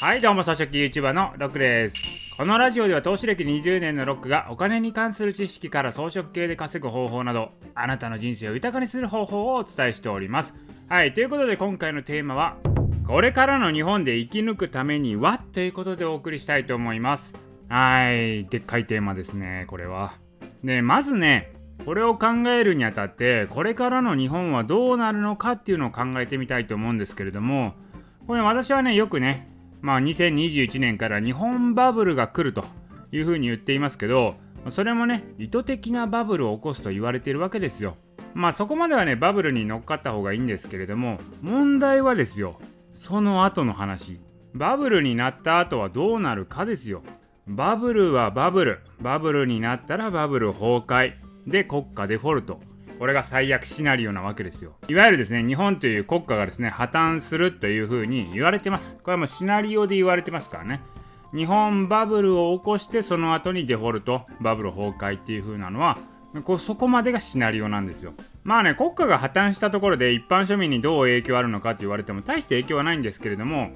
はいどうも、草食 YouTuber のロックです。このラジオでは投資歴20年のロックがお金に関する知識から装飾系で稼ぐ方法など、あなたの人生を豊かにする方法をお伝えしております。はい、ということで今回のテーマは、これからの日本で生き抜くためにはということでお送りしたいと思います。はい、でっかいテーマですね、これは。で、まずね、これを考えるにあたってこれからの日本はどうなるのかっていうのを考えてみたいと思うんですけれどもこれ私はねよくねまあ、2021年から日本バブルが来るというふうに言っていますけどそれもね意図的なバブルを起こすと言われているわけですよ。まあそこまではねバブルに乗っかった方がいいんですけれども問題はですよその後の話。バブルになった後はどうなるかですよ。バブルはバブル。バブルになったらバブル崩壊。で国家デフォルト。これが最悪シナリオなわけですよ。いわゆるですね、日本という国家がですね、破綻するというふうに言われてます。これはもうシナリオで言われてますからね。日本バブルを起こしてその後にデフォルト、バブル崩壊っていう風なのは、こそこまでがシナリオなんですよ。まあね、国家が破綻したところで一般庶民にどう影響あるのかって言われても大して影響はないんですけれども、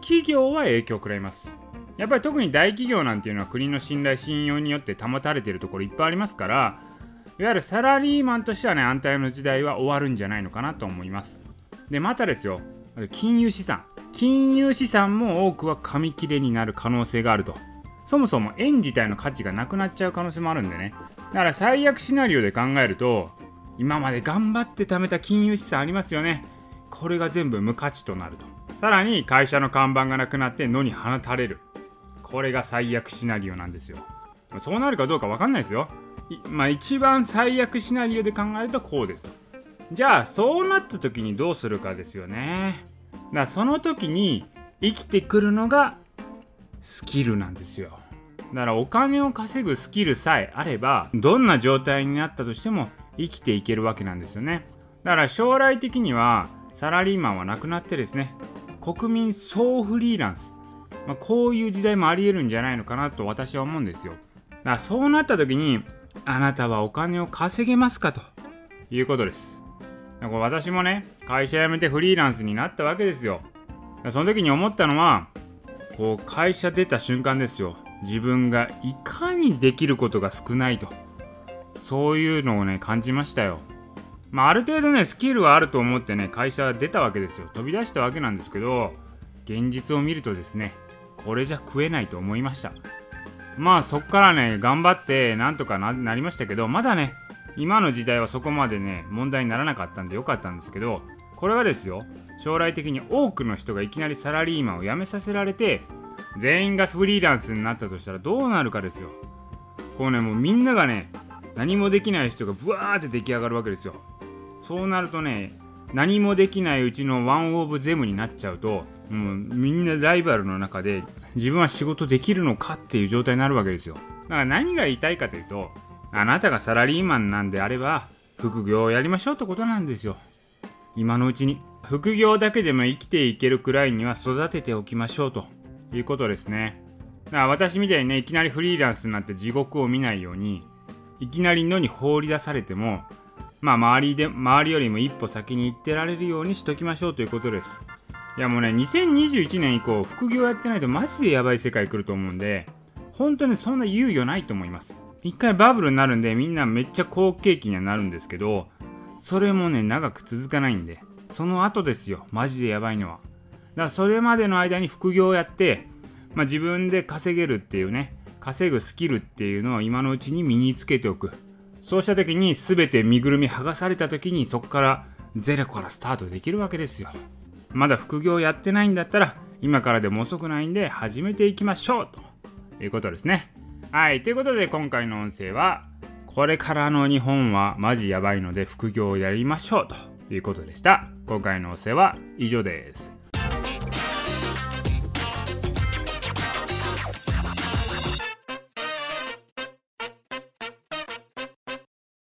企業は影響を食らいます。やっぱり特に大企業なんていうのは国の信頼信用によって保たれているところいっぱいありますからいわゆるサラリーマンとしてはね、安泰の時代は終わるんじゃないのかなと思います。で、またですよ、金融資産。金融資産も多くは紙切れになる可能性があると。そもそも円自体の価値がなくなっちゃう可能性もあるんでね。だから最悪シナリオで考えると、今まで頑張って貯めた金融資産ありますよね。これが全部無価値となると。さらに会社の看板がなくなって野に放たれる。これが最悪シナリオなんですよ。そうなるかどうか分かんないですよ。まあ一番最悪シナリオで考えるとこうです。じゃあそうなった時にどうするかですよね。だその時に生きてくるのがスキルなんですよ。だからお金を稼ぐスキルさえあればどんな状態になったとしても生きていけるわけなんですよね。だから将来的にはサラリーマンはなくなってですね国民総フリーランス、まあ、こういう時代もありえるんじゃないのかなと私は思うんですよ。だからそうなった時にあなたはお金を稼げますかということです。私もね、会社辞めてフリーランスになったわけですよ。その時に思ったのは、こう会社出た瞬間ですよ。自分がいかにできることが少ないと。そういうのをね、感じましたよ。まあ、ある程度ね、スキルはあると思ってね、会社出たわけですよ。飛び出したわけなんですけど、現実を見るとですね、これじゃ食えないと思いました。まあそっからね頑張ってなんとかなりましたけどまだね今の時代はそこまでね問題にならなかったんでよかったんですけどこれはですよ将来的に多くの人がいきなりサラリーマンを辞めさせられて全員がフリーランスになったとしたらどうなるかですよ。こうねもうみんながね何もできない人がブワーって出来上がるわけですよ。そうなるとね何もできないうちのワンオブゼムになっちゃうともうみんなライバルの中で自分は仕事できるのかっていう状態になるわけですよ。だから何が言いたいかというとあなたがサラリーマンなんであれば副業をやりましょうってことなんですよ。今のうちに。副業だけでも生きていけるくらいには育てておきましょうということですね。だから私みたいにねいきなりフリーランスになって地獄を見ないようにいきなり野に放り出されてもまあ周りで周りよりも一歩先に行ってられるようにしときましょうということです。いやもうね2021年以降副業やってないとマジでやばい世界来ると思うんで本当にそんな猶予ないと思います。一回バブルになるんでみんなめっちゃ好景気にはなるんですけどそれもね長く続かないんでその後ですよマジでやばいのは。だからそれまでの間に副業をやって、まあ、自分で稼げるっていうね稼ぐスキルっていうのを今のうちに身につけておく。そうした時に全て身ぐるみ剥がされた時にそこからゼロからスタートできるわけですよ。まだ副業やってないんだったら今からでも遅くないんで始めていきましょうと。いうことですね。はい。ということで今回の音声はこれからの日本はマジやばいので副業をやりましょうということでした。今回の音声は以上です。